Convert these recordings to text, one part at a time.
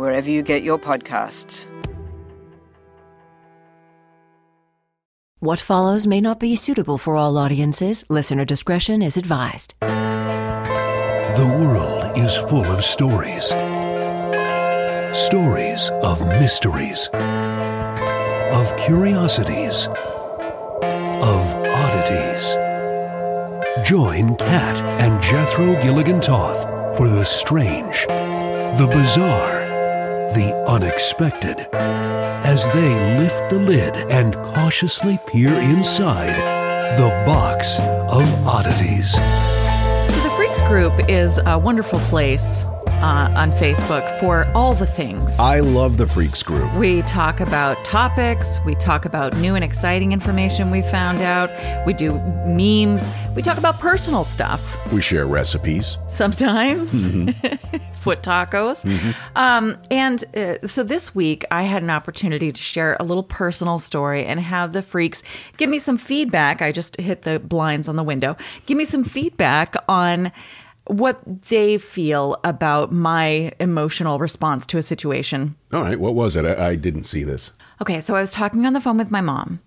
wherever you get your podcasts. What follows may not be suitable for all audiences. Listener discretion is advised. The world is full of stories. Stories of mysteries, of curiosities, of oddities. Join Kat and Jethro Gilligan Toth for the strange, the bizarre, the unexpected as they lift the lid and cautiously peer inside the box of oddities. So, the Freaks Group is a wonderful place uh, on Facebook for all the things. I love the Freaks group. We talk about topics, we talk about new and exciting information we found out, we do memes, we talk about personal stuff We share recipes. sometimes, Mm-hmm. foot tacos. Um, and uh, so this week, I had an opportunity to share a little personal story and have the freaks give me some feedback. I just hit the blinds on the window. Give me some feedback on what they feel about my emotional response to a situation. All right, what was it? I, I didn't see this. Okay, so I was talking on the phone with my mom,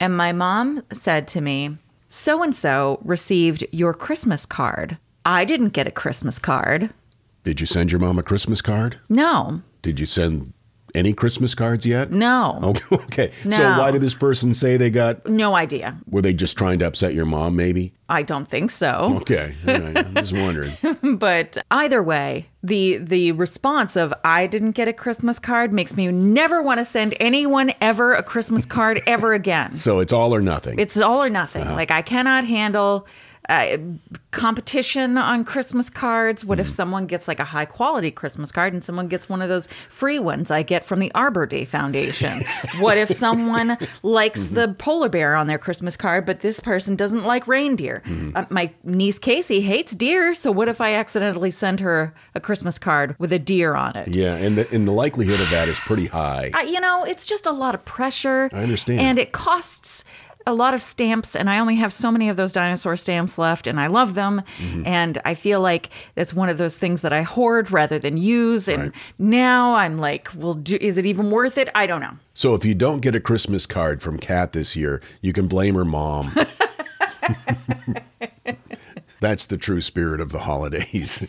and my mom said to me, So and so received your Christmas card. I didn't get a Christmas card. Did you send your mom a Christmas card? No, Did you send any Christmas cards yet? no, Okay. okay. So why did this person say they got? no idea. Were they just trying to upset your mom? Maybe. I don't think so. Okay. Right. I'm just wondering. But either way, the the response of I didn't get a Christmas card makes me never want to send anyone ever a Christmas card ever again. So it's all or nothing. It's all or nothing. Uh-huh. Like I cannot handle uh, competition on Christmas cards. What if Mm. someone gets like a high quality Christmas card and someone gets one of those free ones I get from the Arbor Day Foundation? what if someone likes Mm-hmm. the polar bear on their Christmas card, but this person doesn't like reindeer? Mm-hmm. Uh, my niece Casey hates deer, so what if I accidentally send her a Christmas card with a deer on it? yeah, and the and the likelihood of that is pretty high. I, you know, it's just a lot of pressure. I understand. And it costs a lot of stamps, and I only have so many of those dinosaur stamps left, and I love them. Mm-hmm. And I feel like it's one of those things that I hoard rather than use. And now I'm like, well, do, is it even worth it? I don't know. So if you don't get a Christmas card from Kat this year, you can blame her mom. That's the true spirit of the holidays.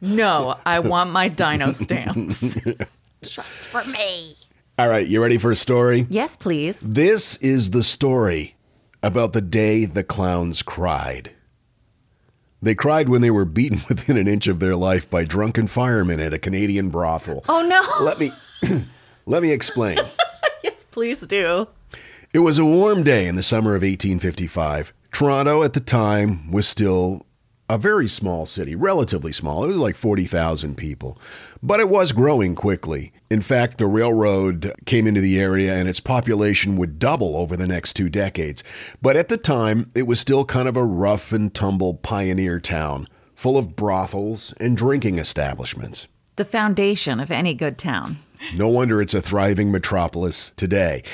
No, I want my dino stamps. Just for me. All right, you ready for a story? Yes, please. This is the story about the day the clowns cried. They cried when they were beaten within an inch of their life by drunken firemen at a Canadian brothel. Oh, no. Let me let me explain. yes, please do. It was a warm day in the summer of 1855. Toronto at the time was still a very small city, relatively small. It was like 40,000 people. But it was growing quickly. In fact, the railroad came into the area and its population would double over the next two decades. But at the time, it was still kind of a rough and tumble pioneer town, full of brothels and drinking establishments. The foundation of any good town. No wonder it's a thriving metropolis today.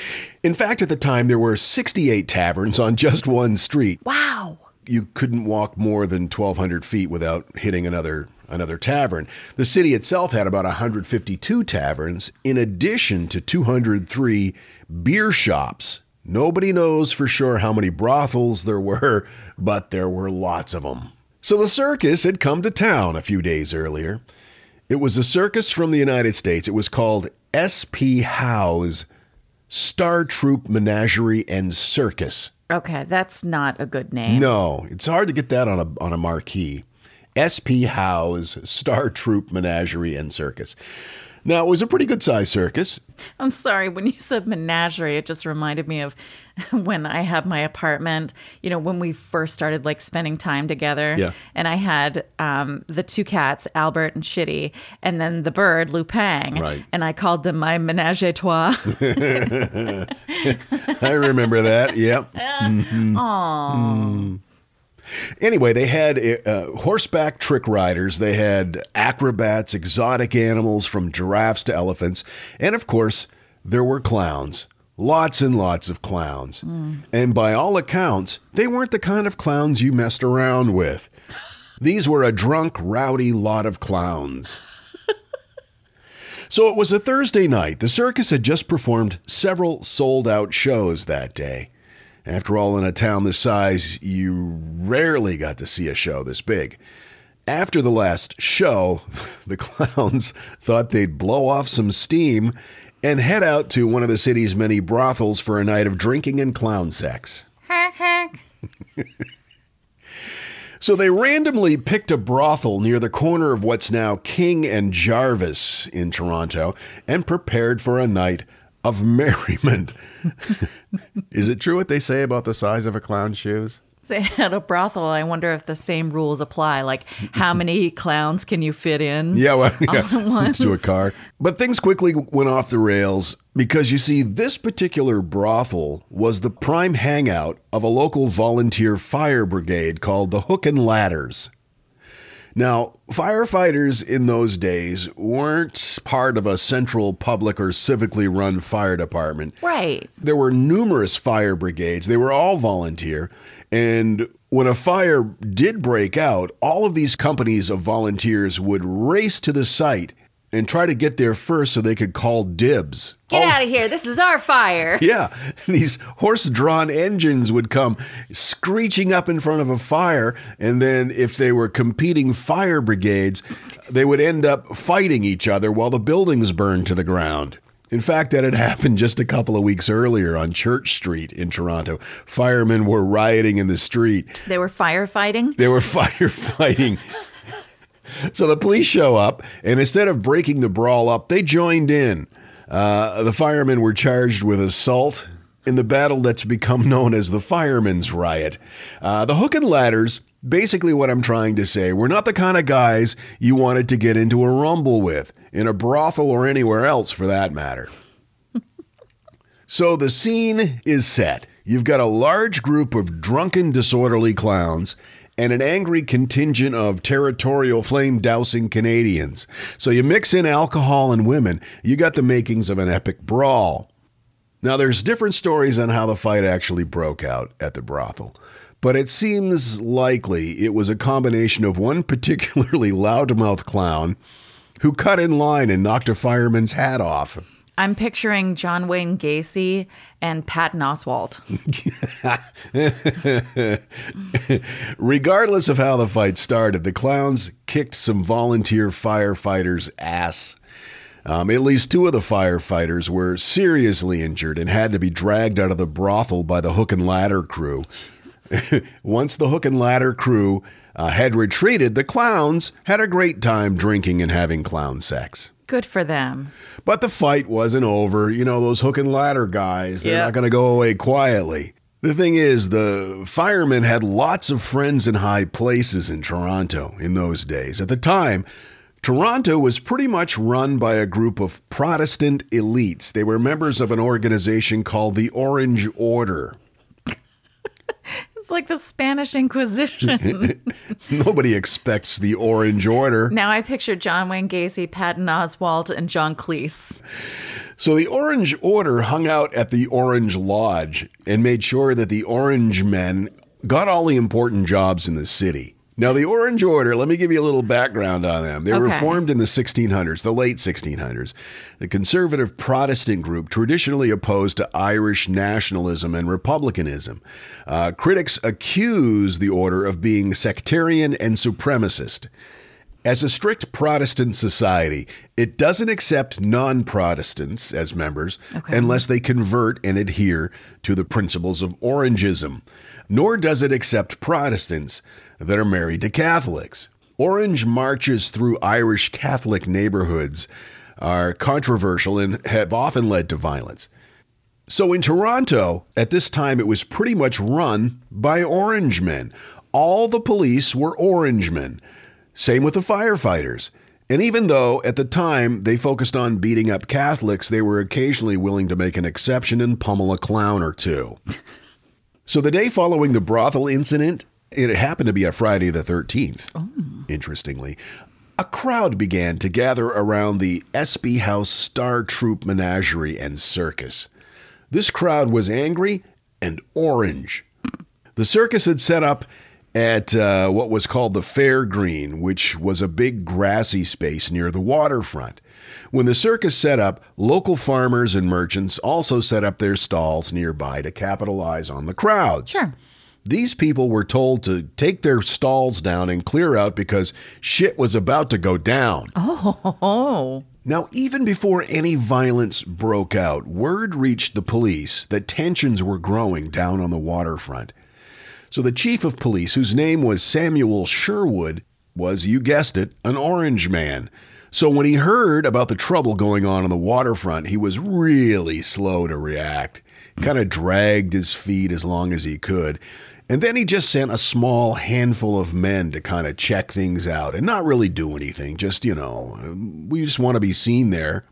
In fact, at the time, there were 68 taverns on just one street. Wow. You couldn't walk more than 1,200 feet without hitting another another tavern. The city itself had about 152 taverns, in addition to 203 beer shops. Nobody knows for sure how many brothels there were, but there were lots of them. So the circus had come to town a few days earlier. It was a circus from the United States. It was called S.P. Howe's Star Troupe Menagerie and Circus. Okay, that's not a good name. No, it's hard to get that on a on a marquee. S.P. Howe's Star Troupe Menagerie and Circus. Now, it was a pretty good sized circus. I'm sorry, when you said menagerie, it just reminded me of when I had my apartment, you know, when we first started like spending time together. Yeah. And I had um, the two cats, Albert and Shitty, and then the bird, Lupang. Right. And I called them my menage a trois. I remember that. Yep. Mhm. Anyway, they had uh, horseback trick riders, they had acrobats, exotic animals from giraffes to elephants, and of course, there were clowns. Lots and lots of clowns. And by all accounts, they weren't the kind of clowns you messed around with. These were a drunk, rowdy lot of clowns. So it was a Thursday night. The circus had just performed several sold out shows that day. After all, in a town this size, you rarely got to see a show this big. After the last show, the clowns thought they'd blow off some steam and head out to one of the city's many brothels for a night of drinking and clown sex. Hack, hack. so they randomly picked a brothel near the corner of what's now King and Jarvis in Toronto and prepared for a night of merriment. Is it true what they say about the size of a clown's shoes? Say, At a brothel, I wonder if the same rules apply. Like, how many clowns can you fit in? Yeah, well, yeah, to a car. But things quickly went off the rails because you see, this particular brothel was the prime hangout of a local volunteer fire brigade called the Hook and Ladders. Now, firefighters in those days weren't part of a central public or civically run fire department. Right. There were numerous fire brigades. They were all volunteer. And when a fire did break out, all of these companies of volunteers would race to the site and try to get there first so they could call dibs. Get All- out of here. This is our fire. yeah, these horse-drawn engines would come screeching up in front of a fire, and then if they were competing fire brigades, they would end up fighting each other while the buildings burned to the ground. In fact, that had happened just a couple of weeks earlier on Church Street in Toronto. Firemen were rioting in the street. They were firefighting. They were firefighting. So the police show up, and instead of breaking the brawl up, they joined in. Uh, the firemen were charged with assault in the battle that's become known as the Firemen's Riot. Uh, the hook and ladders, basically what I'm trying to say, we're not the kind of guys you wanted to get into a rumble with, in a brothel or anywhere else for that matter. So the scene is set. You've got a large group of drunken, disorderly clowns and an angry contingent of territorial flame dousing Canadians. So you mix in alcohol and women, you got the makings of an epic brawl. Now, there's different stories on how the fight actually broke out at the brothel, but it seems likely it was a combination of one particularly loudmouth clown who cut in line and knocked a fireman's hat off. I'm picturing John Wayne Gacy and Patton Oswalt. Regardless of how the fight started, the clowns kicked some volunteer firefighters' ass. Um, at least two of the firefighters were seriously injured and had to be dragged out of the brothel by the hook and ladder crew. Once the hook and ladder crew uh, had retreated, the clowns had a great time drinking and having clown sex. Good for them. But the fight wasn't over. You know, those hook and ladder guys, they're Yeah. not going to go away quietly. The thing is, the firemen had lots of friends in high places in Toronto in those days. At the time, Toronto was pretty much run by a group of Protestant elites. They were members of an organization called the Orange Order. It's like the Spanish Inquisition. Nobody expects the Orange Order. now I picture John Wayne Gacy, Patton Oswalt, and John Cleese. So the Orange Order hung out at the Orange Lodge and made sure that the Orange men got all the important jobs in the city. Now, the Orange Order, let me give you a little background on them. They were formed in the 1600s, the late 1600s. The conservative Protestant group traditionally opposed to Irish nationalism and republicanism. Uh, critics accuse the order of being sectarian and supremacist. As a strict Protestant society, it doesn't accept non Protestants as members Okay. unless they convert and adhere to the principles of Orangism, nor does it accept Protestants that are married to Catholics. Orange marches through Irish Catholic neighborhoods are controversial and have often led to violence. So in Toronto, at this time, it was pretty much run by orange men. All the police were orange men. Same with the firefighters. And even though at the time they focused on beating up Catholics, they were occasionally willing to make an exception and pummel a clown or two. So the day following the brothel incident, it happened to be a Friday the 13th, interestingly, a crowd began to gather around the SB Howes Star Troupe Menagerie and Circus. This crowd was angry and orange. The circus had set up at uh, what was called the Fair Green, which was a big grassy space near the waterfront. When the circus set up, local farmers and merchants also set up their stalls nearby to capitalize on the crowds. Sure. These people were told to take their stalls down and clear out because shit was about to go down. Oh, Now, even before any violence broke out, word reached the police that tensions were growing down on the waterfront. So the chief of police, whose name was Samuel Sherwood, was, you guessed it, an orange man. So when he heard about the trouble going on on the waterfront, he was really slow to react. Kind of dragged his feet as long as he could. And then he just sent a small handful of men to kind of check things out and not really do anything. Just, you know, we just want to be seen there.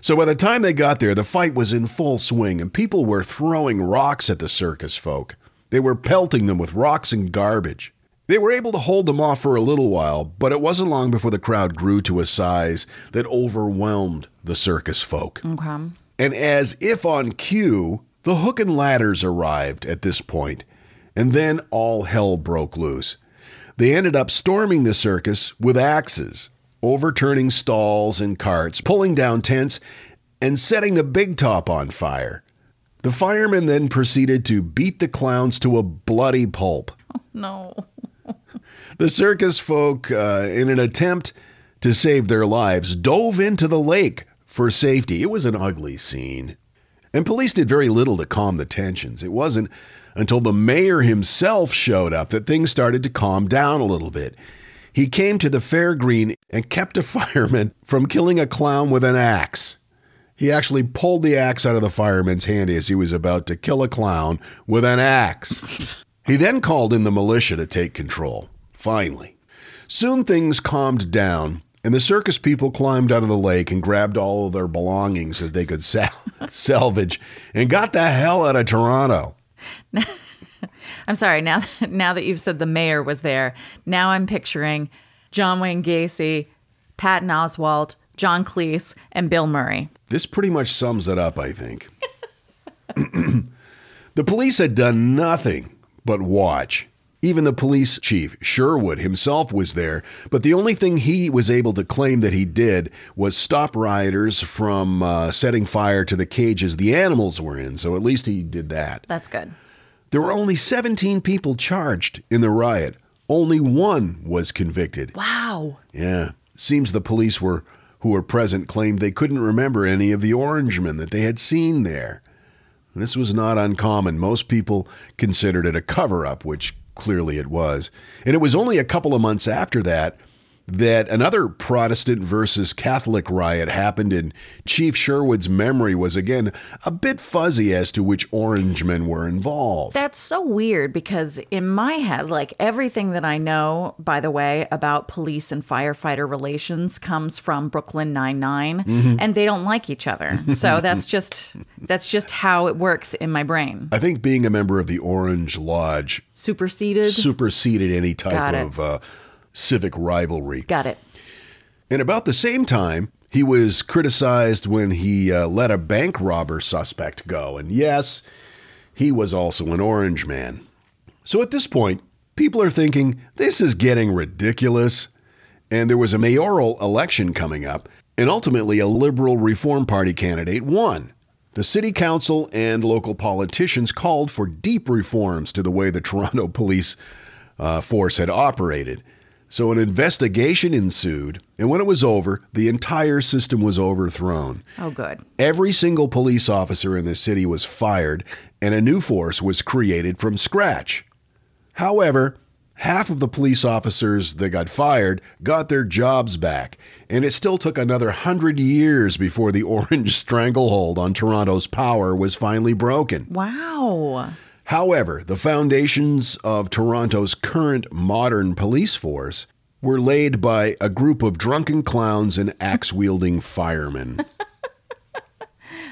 So by the time they got there, the fight was in full swing and people were throwing rocks at the circus folk. They were pelting them with rocks and garbage. They were able to hold them off for a little while, but it wasn't long before the crowd grew to a size that overwhelmed the circus folk. okay. And as if on cue, the hook and ladders arrived at this point, and then all hell broke loose. They ended up storming the circus with axes, overturning stalls and carts, pulling down tents, and setting the big top on fire. The firemen then proceeded to beat the clowns to a bloody pulp. No. The circus folk, uh, in an attempt to save their lives, dove into the lake for safety. It was an ugly scene. And police did very little to calm the tensions. It wasn't until the mayor himself showed up that things started to calm down a little bit. He came to the fair green and kept a fireman from killing a clown with an axe. He actually pulled the axe out of the fireman's hand as he was about to kill a clown with an axe. He then called in the militia to take control. Finally. Soon things calmed down, and the circus people climbed out of the lake and grabbed all of their belongings that they could sal- salvage and got the hell out of Toronto. I'm sorry. Now, now that you've said the mayor was there, now I'm picturing John Wayne Gacy, Patton Oswalt, John Cleese, and Bill Murray. This pretty much sums it up, I think. the police had done nothing but watch. Even the police chief, Sherwood, himself was there, but the only thing he was able to claim that he did was stop rioters from uh, setting fire to the cages the animals were in, so at least he did that. That's good. There were only 17 people charged in the riot. Only one was convicted. Wow. Yeah. Seems the police were who were present claimed they couldn't remember any of the orangemen that they had seen there. This was not uncommon. Most people considered it a cover up, which clearly it was. And it was only a couple of months after that that another Protestant versus Catholic riot happened, and Chief Sherwood's memory was again a bit fuzzy as to which Orangemen were involved. That's so weird because in my head, like everything that I know, by the way, about police and firefighter relations comes from Brooklyn Nine Nine, and they don't like each other. So that's just that's just how it works in my brain. I think being a member of the Orange Lodge Superseded. superseded any type of uh, civic rivalry. Got it. And about the same time, he was criticized when he uh, let a bank robber suspect go. And yes, he was also an orange man. So at this point, people are thinking this is getting ridiculous. And there was a mayoral election coming up, and ultimately a Liberal Reform Party candidate won. The city council and local politicians called for deep reforms to the way the Toronto police uh, force had operated. So an investigation ensued, and when it was over, the entire system was overthrown. Oh, good. Every single police officer in the city was fired, and a new force was created from scratch. However, half of the police officers that got fired got their jobs back, and it still took another hundred years before the orange stranglehold on Toronto's power was finally broken. Wow. However, the foundations of Toronto's current modern police force were laid by a group of drunken clowns and axe wielding firemen.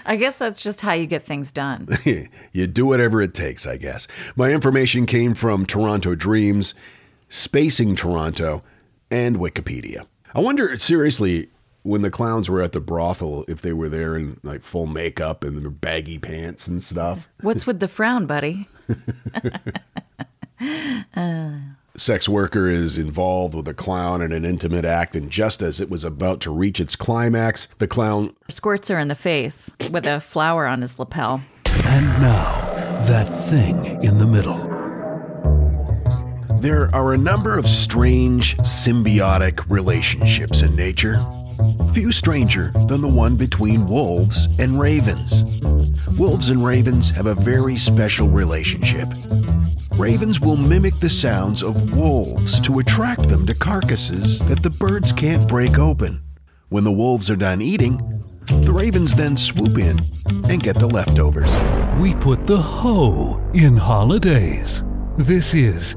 I guess that's just how you get things done. you do whatever it takes, I guess. My information came from Toronto Dreams, Spacing Toronto, and Wikipedia. I wonder, seriously, when the clowns were at the brothel, if they were there in like full makeup and their baggy pants and stuff. What's with the frown, buddy? Sex worker is involved with a clown in an intimate act, and just as it was about to reach its climax, the clown Squirts her in the face with a flower on his lapel. And now, that thing in the middle. There are a number of strange symbiotic relationships in nature. Few stranger than the one between wolves and ravens. Wolves and ravens have a very special relationship. Ravens will mimic the sounds of wolves to attract them to carcasses that the birds can't break open. When the wolves are done eating, the ravens then swoop in and get the leftovers. We put the hoe in holidays. This is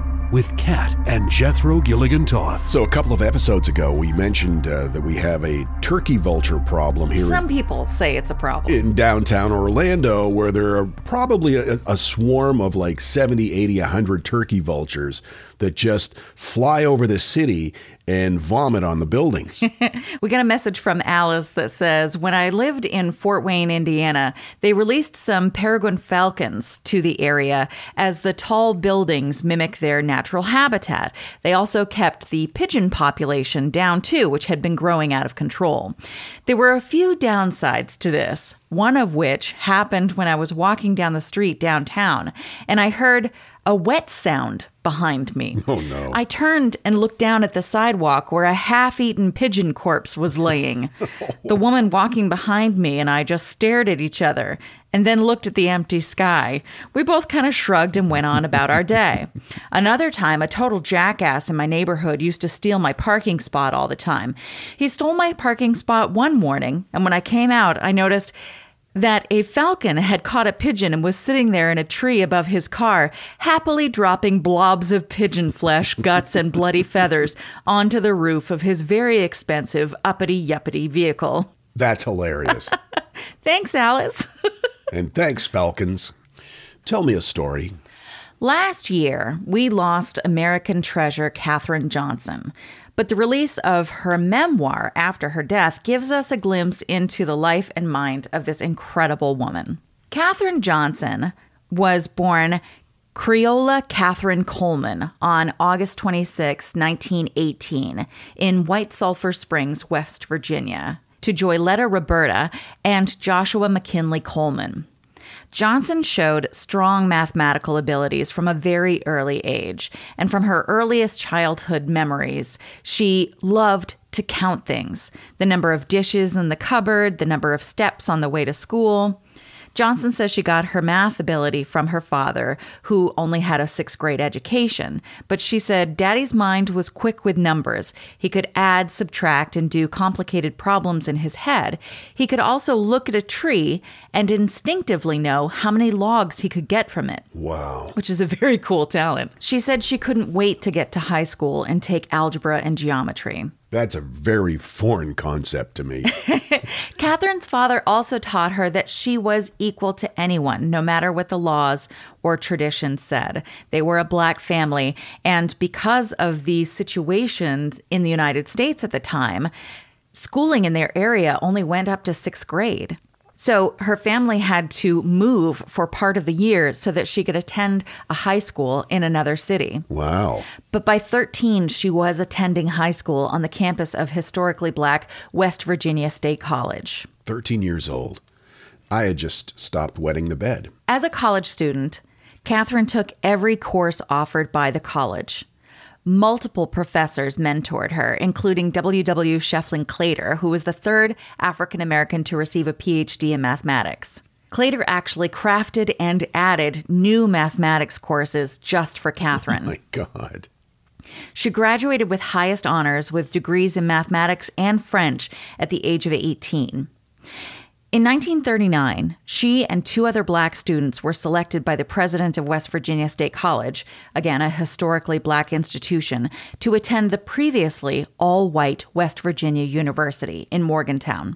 with Kat and Jethro Gilligan Toth. So, a couple of episodes ago, we mentioned uh, that we have a turkey vulture problem here Some people say it's a problem. in downtown Orlando, where there are probably a, a swarm of like 70, 80, 100 turkey vultures that just fly over the city and vomit on the buildings. We got a message from Alice that says When I lived in Fort Wayne, Indiana, they released some peregrine falcons to the area as the tall buildings mimic their natural habitat. They also kept the pigeon population down too, which had been growing out of control. There were a few downsides to this, one of which happened when I was walking down the street downtown and I heard a wet sound behind me. Oh, no. I turned and looked down at the sidewalk where a half eaten pigeon corpse was laying. the woman walking behind me and I just stared at each other and then looked at the empty sky. We both kind of shrugged and went on about our day. Another time, a total jackass in my neighborhood used to steal my parking spot all the time. He stole my parking spot one morning, and when I came out, I noticed that a falcon had caught a pigeon and was sitting there in a tree above his car, happily dropping blobs of pigeon flesh, guts, and bloody feathers onto the roof of his very expensive uppity yuppity vehicle. That's hilarious. Thanks, Alice. and thanks, Falcons. Tell me a story. Last year, we lost American treasure Katherine Johnson. But the release of her memoir after her death gives us a glimpse into the life and mind of this incredible woman. Katherine Johnson was born Creola Catherine Coleman on August 26, 1918, in White Sulphur Springs, West Virginia, to Joyletta Roberta and Joshua McKinley Coleman. Johnson showed strong mathematical abilities from a very early age, and from her earliest childhood memories, she loved to count things the number of dishes in the cupboard, the number of steps on the way to school. Johnson says she got her math ability from her father, who only had a sixth grade education. But she said Daddy's mind was quick with numbers. He could add, subtract, and do complicated problems in his head. He could also look at a tree and instinctively know how many logs he could get from it Wow. which is a very cool talent. She said she couldn't wait to get to high school and take algebra and geometry. That's a very foreign concept to me. Catherine's father also taught her that she was equal to anyone, no matter what the laws or traditions said. They were a black family, and because of the situations in the United States at the time, schooling in their area only went up to sixth grade. So her family had to move for part of the year so that she could attend a high school in another city. Wow. But by 13, she was attending high school on the campus of historically black West Virginia State College. 13 years old. I had just stopped wetting the bed. As a college student, Catherine took every course offered by the college. Multiple professors mentored her, including W.W. Schieffelin Claytor, who was the third African American to receive a PhD in mathematics. Claytor actually crafted and added new mathematics courses just for Catherine. My God. She graduated with highest honors with degrees in mathematics and French at the age of 18. In 1939, she and two other black students were selected by the president of West Virginia State College, again a historically black institution, to attend the previously all white West Virginia University in Morgantown.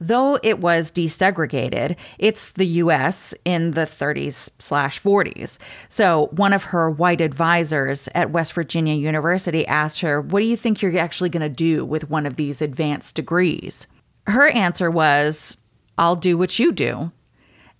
Though it was desegregated, it's the US in the 30s slash 40s. So one of her white advisors at West Virginia University asked her, What do you think you're actually going to do with one of these advanced degrees? Her answer was, I'll do what you do.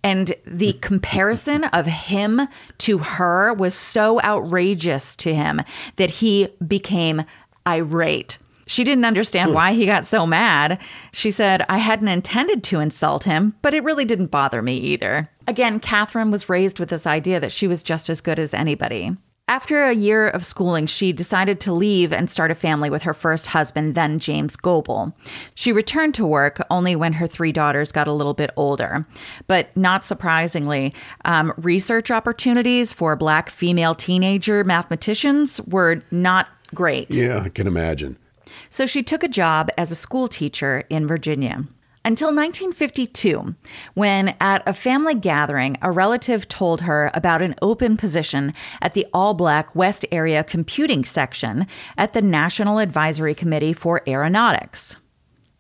And the comparison of him to her was so outrageous to him that he became irate. She didn't understand why he got so mad. She said, I hadn't intended to insult him, but it really didn't bother me either. Again, Catherine was raised with this idea that she was just as good as anybody. After a year of schooling, she decided to leave and start a family with her first husband, then James Goble. She returned to work only when her three daughters got a little bit older. But not surprisingly, um, research opportunities for black female teenager mathematicians were not great. Yeah, I can imagine. So she took a job as a school teacher in Virginia. Until 1952, when at a family gathering, a relative told her about an open position at the all black West Area Computing Section at the National Advisory Committee for Aeronautics.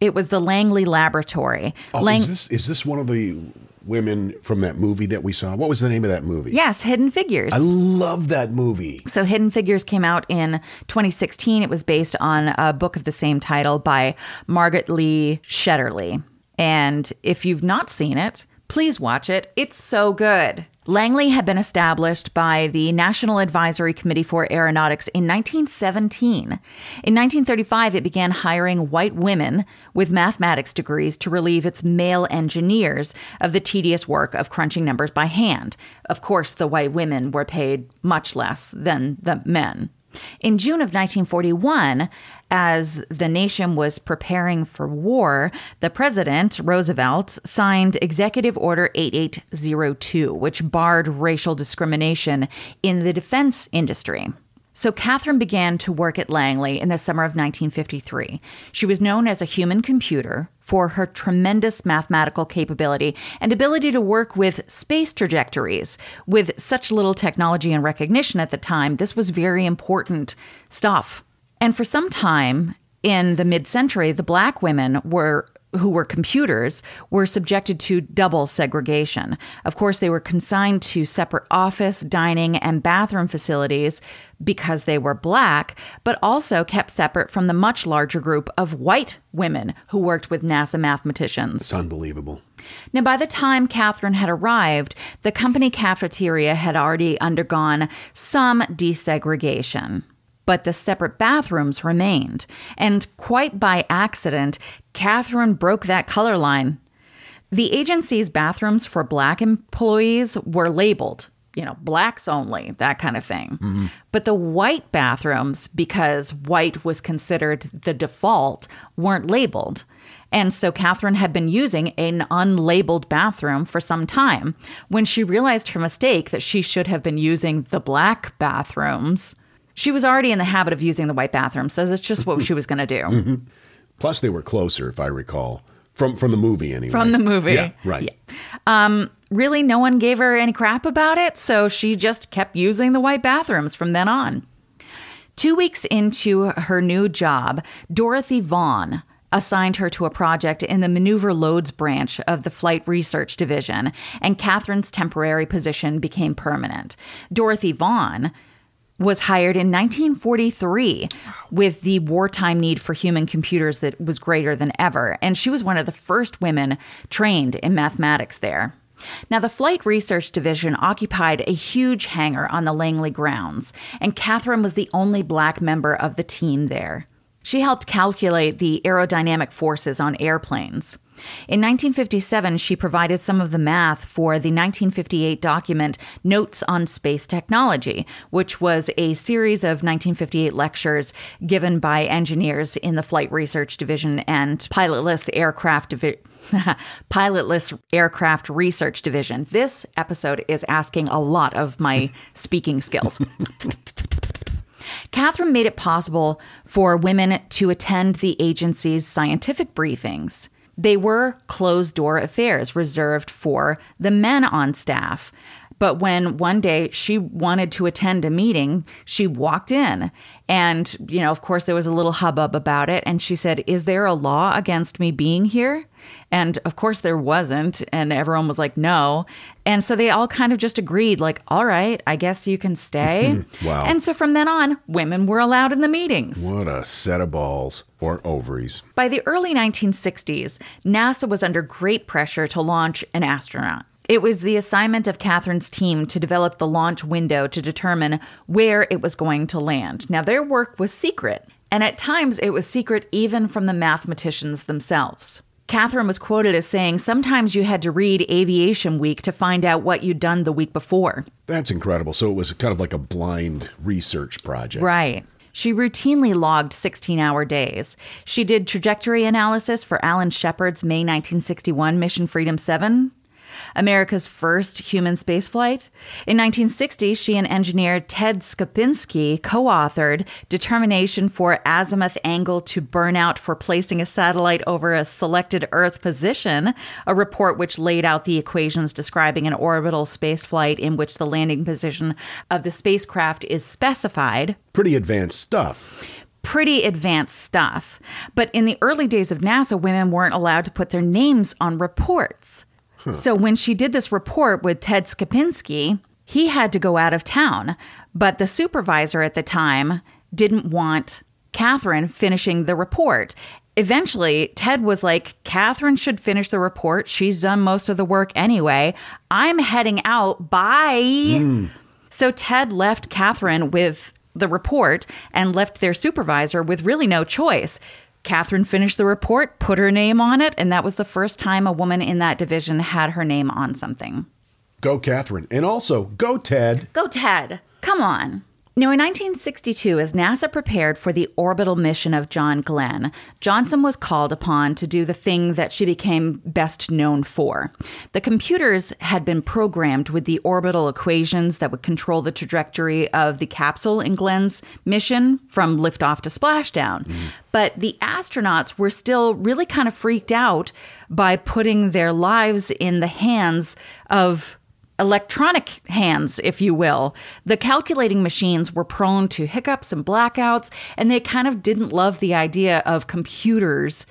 It was the Langley Laboratory. Oh, Lang- is this is this one of the women from that movie that we saw? What was the name of that movie? yes, Hidden Figures. I love that movie. So, Hidden Figures came out in 2016. It was based on a book of the same title by Margaret Lee Shetterly. And if you've not seen it, please watch it. It's so good. Langley had been established by the National Advisory Committee for Aeronautics in 1917. In 1935, it began hiring white women with mathematics degrees to relieve its male engineers of the tedious work of crunching numbers by hand. Of course, the white women were paid much less than the men. In June of 1941, as the nation was preparing for war, the president, Roosevelt, signed Executive Order 8802, which barred racial discrimination in the defense industry. So Catherine began to work at Langley in the summer of 1953. She was known as a human computer for her tremendous mathematical capability and ability to work with space trajectories. With such little technology and recognition at the time, this was very important stuff. And for some time in the mid-century, the black women were who were computers were subjected to double segregation. Of course, they were consigned to separate office, dining, and bathroom facilities because they were black, but also kept separate from the much larger group of white women who worked with NASA mathematicians. It's unbelievable. Now, by the time Catherine had arrived, the company cafeteria had already undergone some desegregation. But the separate bathrooms remained. And quite by accident, Catherine broke that color line. The agency's bathrooms for black employees were labeled, you know, blacks only, that kind of thing. Mm-hmm. But the white bathrooms, because white was considered the default, weren't labeled. And so Catherine had been using an unlabeled bathroom for some time. When she realized her mistake that she should have been using the black bathrooms, she was already in the habit of using the white bathroom, so that's just what she was going to do. Mm-hmm. Plus, they were closer, if I recall, from from the movie anyway. From the movie. Yeah, right. Um, really, no one gave her any crap about it, so she just kept using the white bathrooms from then on. Two weeks into her new job, Dorothy Vaughan assigned her to a project in the Maneuver Loads branch of the Flight Research Division, and Catherine's temporary position became permanent. Dorothy Vaughan was hired in 1943 with the wartime need for human computers that was greater than ever, and she was one of the first women trained in mathematics there. Now, the Flight Research Division occupied a huge hangar on the Langley grounds, and Catherine was the only black member of the team there. She helped calculate the aerodynamic forces on airplanes. In 1957, she provided some of the math for the 1958 document Notes on Space Technology, which was a series of 1958 lectures given by engineers in the Flight Research Division and pilotless aircraft division. Pilotless Aircraft Research Division. This episode is asking a lot of my speaking skills. Catherine made it possible for women to attend the agency's scientific briefings. They were closed door affairs reserved for the men on staff. But when one day she wanted to attend a meeting, she walked in. And, you know, of course, there was a little hubbub about it. And she said, Is there a law against me being here? And of course, there wasn't. And everyone was like, No. And so they all kind of just agreed, like, All right, I guess you can stay. Wow. And so from then on, women were allowed in the meetings. What a set of balls or ovaries. By the early 1960s, NASA was under great pressure to launch an astronaut. It was the assignment of Catherine's team to develop the launch window to determine where it was going to land. Now, their work was secret, and at times it was secret even from the mathematicians themselves. Catherine was quoted as saying, Sometimes you had to read Aviation Week to find out what you'd done the week before. That's incredible. So it was kind of like a blind research project. Right. She routinely logged 16 hour days. She did trajectory analysis for Alan Shepard's May 1961 Mission Freedom 7 America's first human spaceflight. In 1960, she and engineer Ted Skopinski co authored Determination for Azimuth Angle to Burnout for Placing a Satellite Over a Selected Earth Position, a report which laid out the equations describing an orbital spaceflight in which the landing position of the spacecraft is specified. Pretty advanced stuff pretty advanced stuff. But in the early days of NASA, women weren't allowed to put their names on reports. So when she did this report with Ted Skopinski, he had to go out of town. But the supervisor at the time didn't want Katherine finishing the report. Eventually, Ted was like, Katherine should finish the report. She's done most of the work anyway. I'm heading out. Bye. Hmm. So Ted left Katherine with the report and left their supervisor with really no choice. Katherine finished the report, put her name on it, and that was the first time a woman in that division had her name on something. Go, Katherine. And also, go, Ted. Go, Ted. Come on. Now, in 1962, as NASA prepared for the orbital mission of John Glenn, Johnson was called upon to do the thing that she became best known for. The computers had been programmed with the orbital equations that would control the trajectory of the capsule in Glenn's mission from liftoff to splashdown. Mm-hmm. But the astronauts were still really kind of freaked out by putting their lives in the hands of electronic hands, if you will. The calculating machines were prone to hiccups and blackouts, and they kind of didn't love the idea of computers,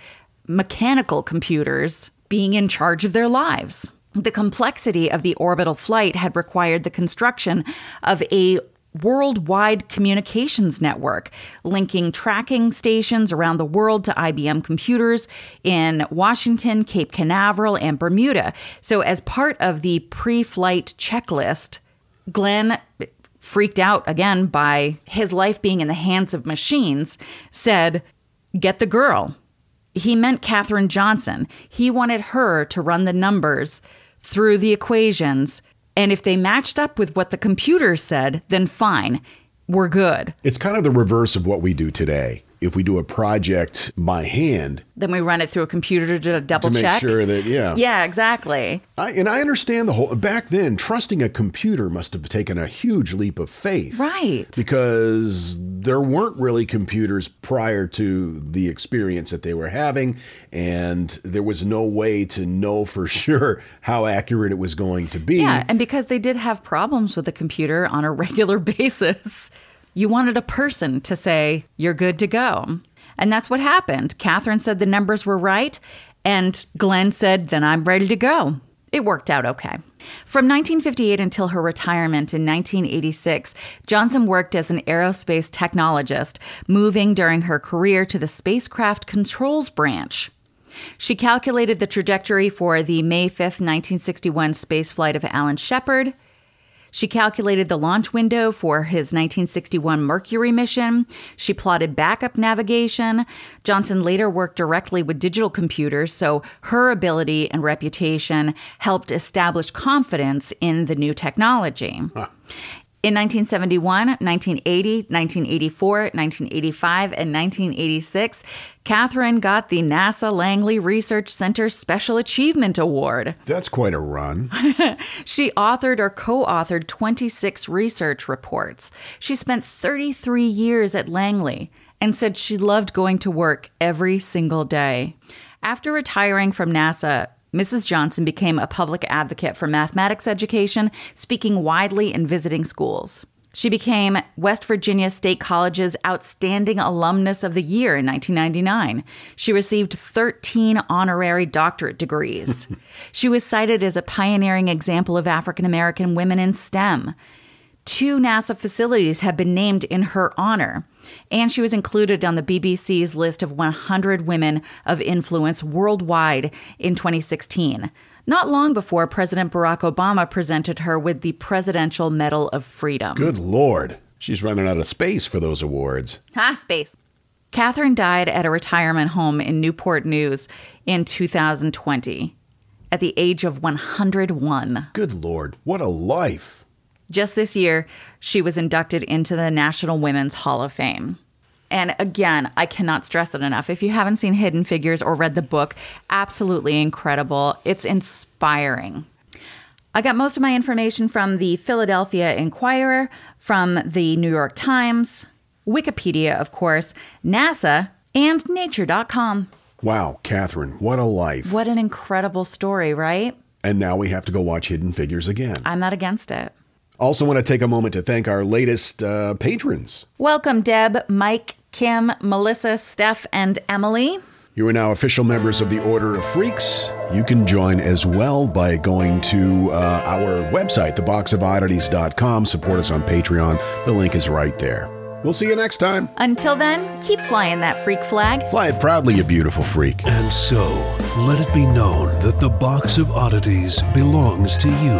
mechanical computers, being in charge of their lives. The complexity of the orbital flight had required the construction of a worldwide communications network, linking tracking stations around the world to IBM computers in Washington, Cape Canaveral, and Bermuda. So, as part of the pre flight checklist, Glenn freaked out again by his life being in the hands of machines, said, Get the girl. He meant Katherine Johnson. He wanted her to run the numbers through the equations and if they matched up with what the computer said, then fine, we're good. It's kind of the reverse of what we do today. If we do a project by hand, Then we run it through a computer to double to make check. sure that, yeah. yeah, exactly. I, and I understand the whole. Back then, trusting a computer must have taken a huge leap of faith. Right. Because there weren't really computers prior to the experience that they were having, and there was no way to know for sure how accurate it was going to be. Yeah, and because they did have problems with the computer on a regular basis, you wanted a person to say, you're good to go. And that's what happened. Katherine said the numbers were right, and Glenn said, then I'm ready to go. It worked out okay. From 1958 until her retirement in 1986, Johnson worked as an aerospace technologist, moving during her career to the spacecraft controls branch. She calculated the trajectory for the May 5th, 1961 spaceflight of Alan Shepard. She calculated the launch window for his 1961 Mercury mission. She plotted backup navigation. Johnson later worked directly with digital computers, so her ability and reputation helped establish confidence in the new technology. In 1971, 1980, 1984, 1985, and 1986, Katherine got the NASA Langley Research Center Special Achievement Award. That's quite a run. She authored or co authored 26 research reports. She spent 33 years at Langley and said she loved going to work every single day. After retiring from NASA, Mrs. Johnson became a public advocate for mathematics education, speaking widely and visiting schools. She became West Virginia State College's Outstanding Alumnus of the Year in 1999. She received 13 honorary doctorate degrees. she was cited as a pioneering example of African American women in STEM. Two NASA facilities have been named in her honor, and she was included on the BBC's list of 100 women of influence worldwide in 2016, not long before President Barack Obama presented her with the Presidential Medal of Freedom. Good Lord. She's running out of space for those awards. Ha, space. Katherine died at a retirement home in Newport News in 2020 at the age of 101. Good Lord, what a life. Just this year, she was inducted into the National Women's Hall of Fame. And again, I cannot stress it enough. If you haven't seen Hidden Figures or read the book, absolutely incredible. It's inspiring. I got most of my information from the Philadelphia Inquirer, from the New York Times, Wikipedia, of course, NASA, and Nature.com. Wow, Katherine, what a life. What an incredible story, right? And now we have to go watch Hidden Figures again. I'm not against it. Also, want to take a moment to thank our latest uh, patrons. Welcome, Deb, Mike, Kim, Melissa, Steph, and Emily. You are now official members of the Order of Freaks. You can join as well by going to uh, our website, theboxofoddities.com. Support us on Patreon. The link is right there. We'll see you next time. Until then, keep flying that freak flag. Fly it proudly, you beautiful freak. And so, let it be known that the Box of Oddities belongs to you,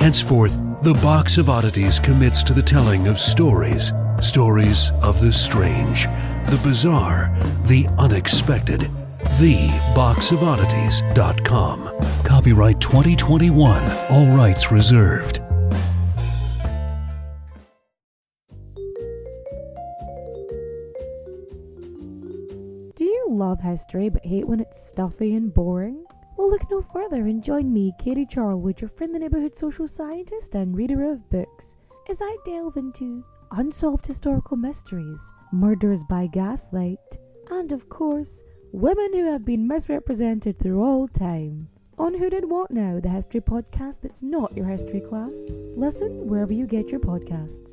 Henceforth, the Box of Oddities commits to the telling of stories stories of the strange, the bizarre, the unexpected. TheBoxOfOddities.com. Copyright 2021. All rights reserved. Do you love history but hate when it's stuffy and boring? Well, look no further and join me, Katie Charlwood, your friendly neighborhood social scientist and reader of books, as I delve into unsolved historical mysteries, murders by gaslight, and of course, women who have been misrepresented through all time. On Who Did What Now, the history podcast that's not your history class. Listen wherever you get your podcasts.